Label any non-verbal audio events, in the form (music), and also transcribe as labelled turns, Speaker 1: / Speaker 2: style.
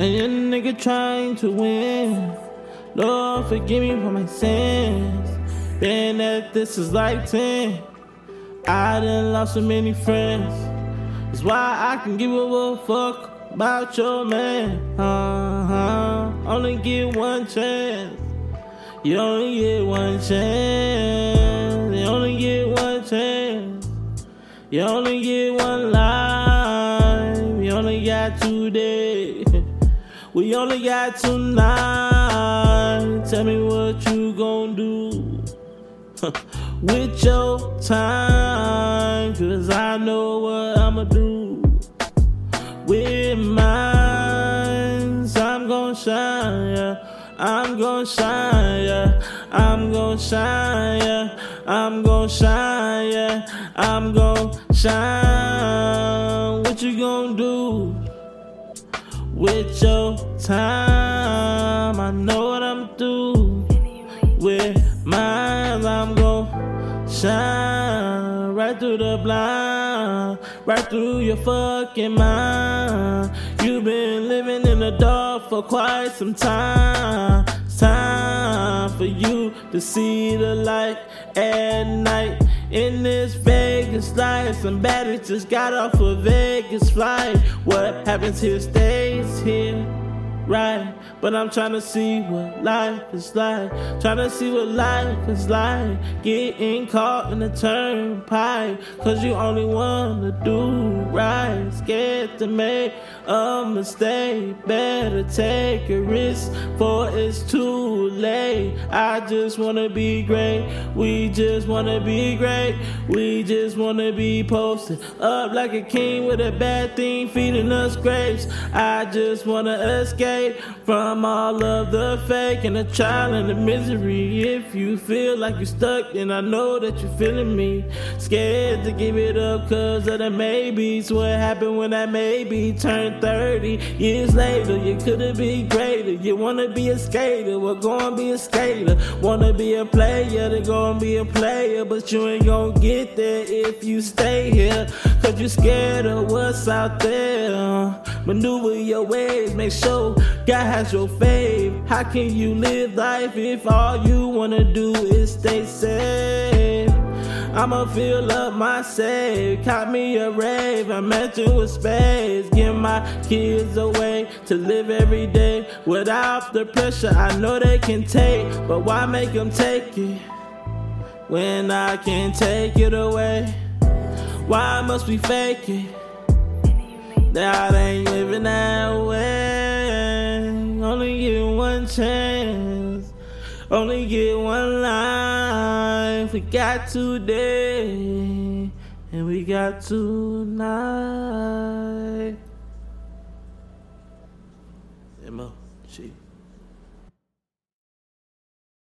Speaker 1: And your nigga trying to win. Lord, forgive me for my sins. Been at this is like 10. I done lost so many friends. That's why I can give a fuck about your man. Uh-huh. Only get one chance. You only get one chance. You only get one chance. You only get one life. You only got two days. We only got tonight. Tell me what you gon' do (laughs) with your time. Cause I know what I'ma do with mine. I'm gon' shine, yeah. I'm gon' shine, yeah. I'm gon' shine, yeah. I'm gon' shine, yeah. I'm gon' shine. What you gon' do with your time? I know what I'm do with mine. I'm gon' shine right through the blind, right through your fucking mind. You've been living in the dark for quite some time. For you to see the light at night. In this Vegas life, some batteries just got off a Vegas flight. What happens here stays here right. But I'm trying to see what life is like. Trying to see what life is like. Getting caught in the turnpike. Cause you only wanna do right. Scared to make a mistake. Better take a risk, for it's too late. I just wanna be great. We just wanna be great. We just wanna be posted up like a king with a bad thing feeding us grapes. I just wanna escape from all of the fake and the trial and the misery. If you feel like you're stuck, then I know that you're feeling me. Scared to give it up cause of the maybes. What happened when I maybe turned 30 years later? You could've been greater. You wanna be a skater, well, go and be a skater. Wanna be a player, then go and be a player. But you ain't gonna get there if you stay here. Cause you're scared of what's out there. Maneuver your ways, make sure God has your faith. How can you live life if all you wanna do is stay safe? I'ma fill up my safe, caught me a rave, imagine with space. Give my kids away to live every day without the pressure I know they can take. But why make them take it when I can take it away? Why must we fake it? That I ain't living that way. Only get one chance. Only get one We got today. And we got tonight.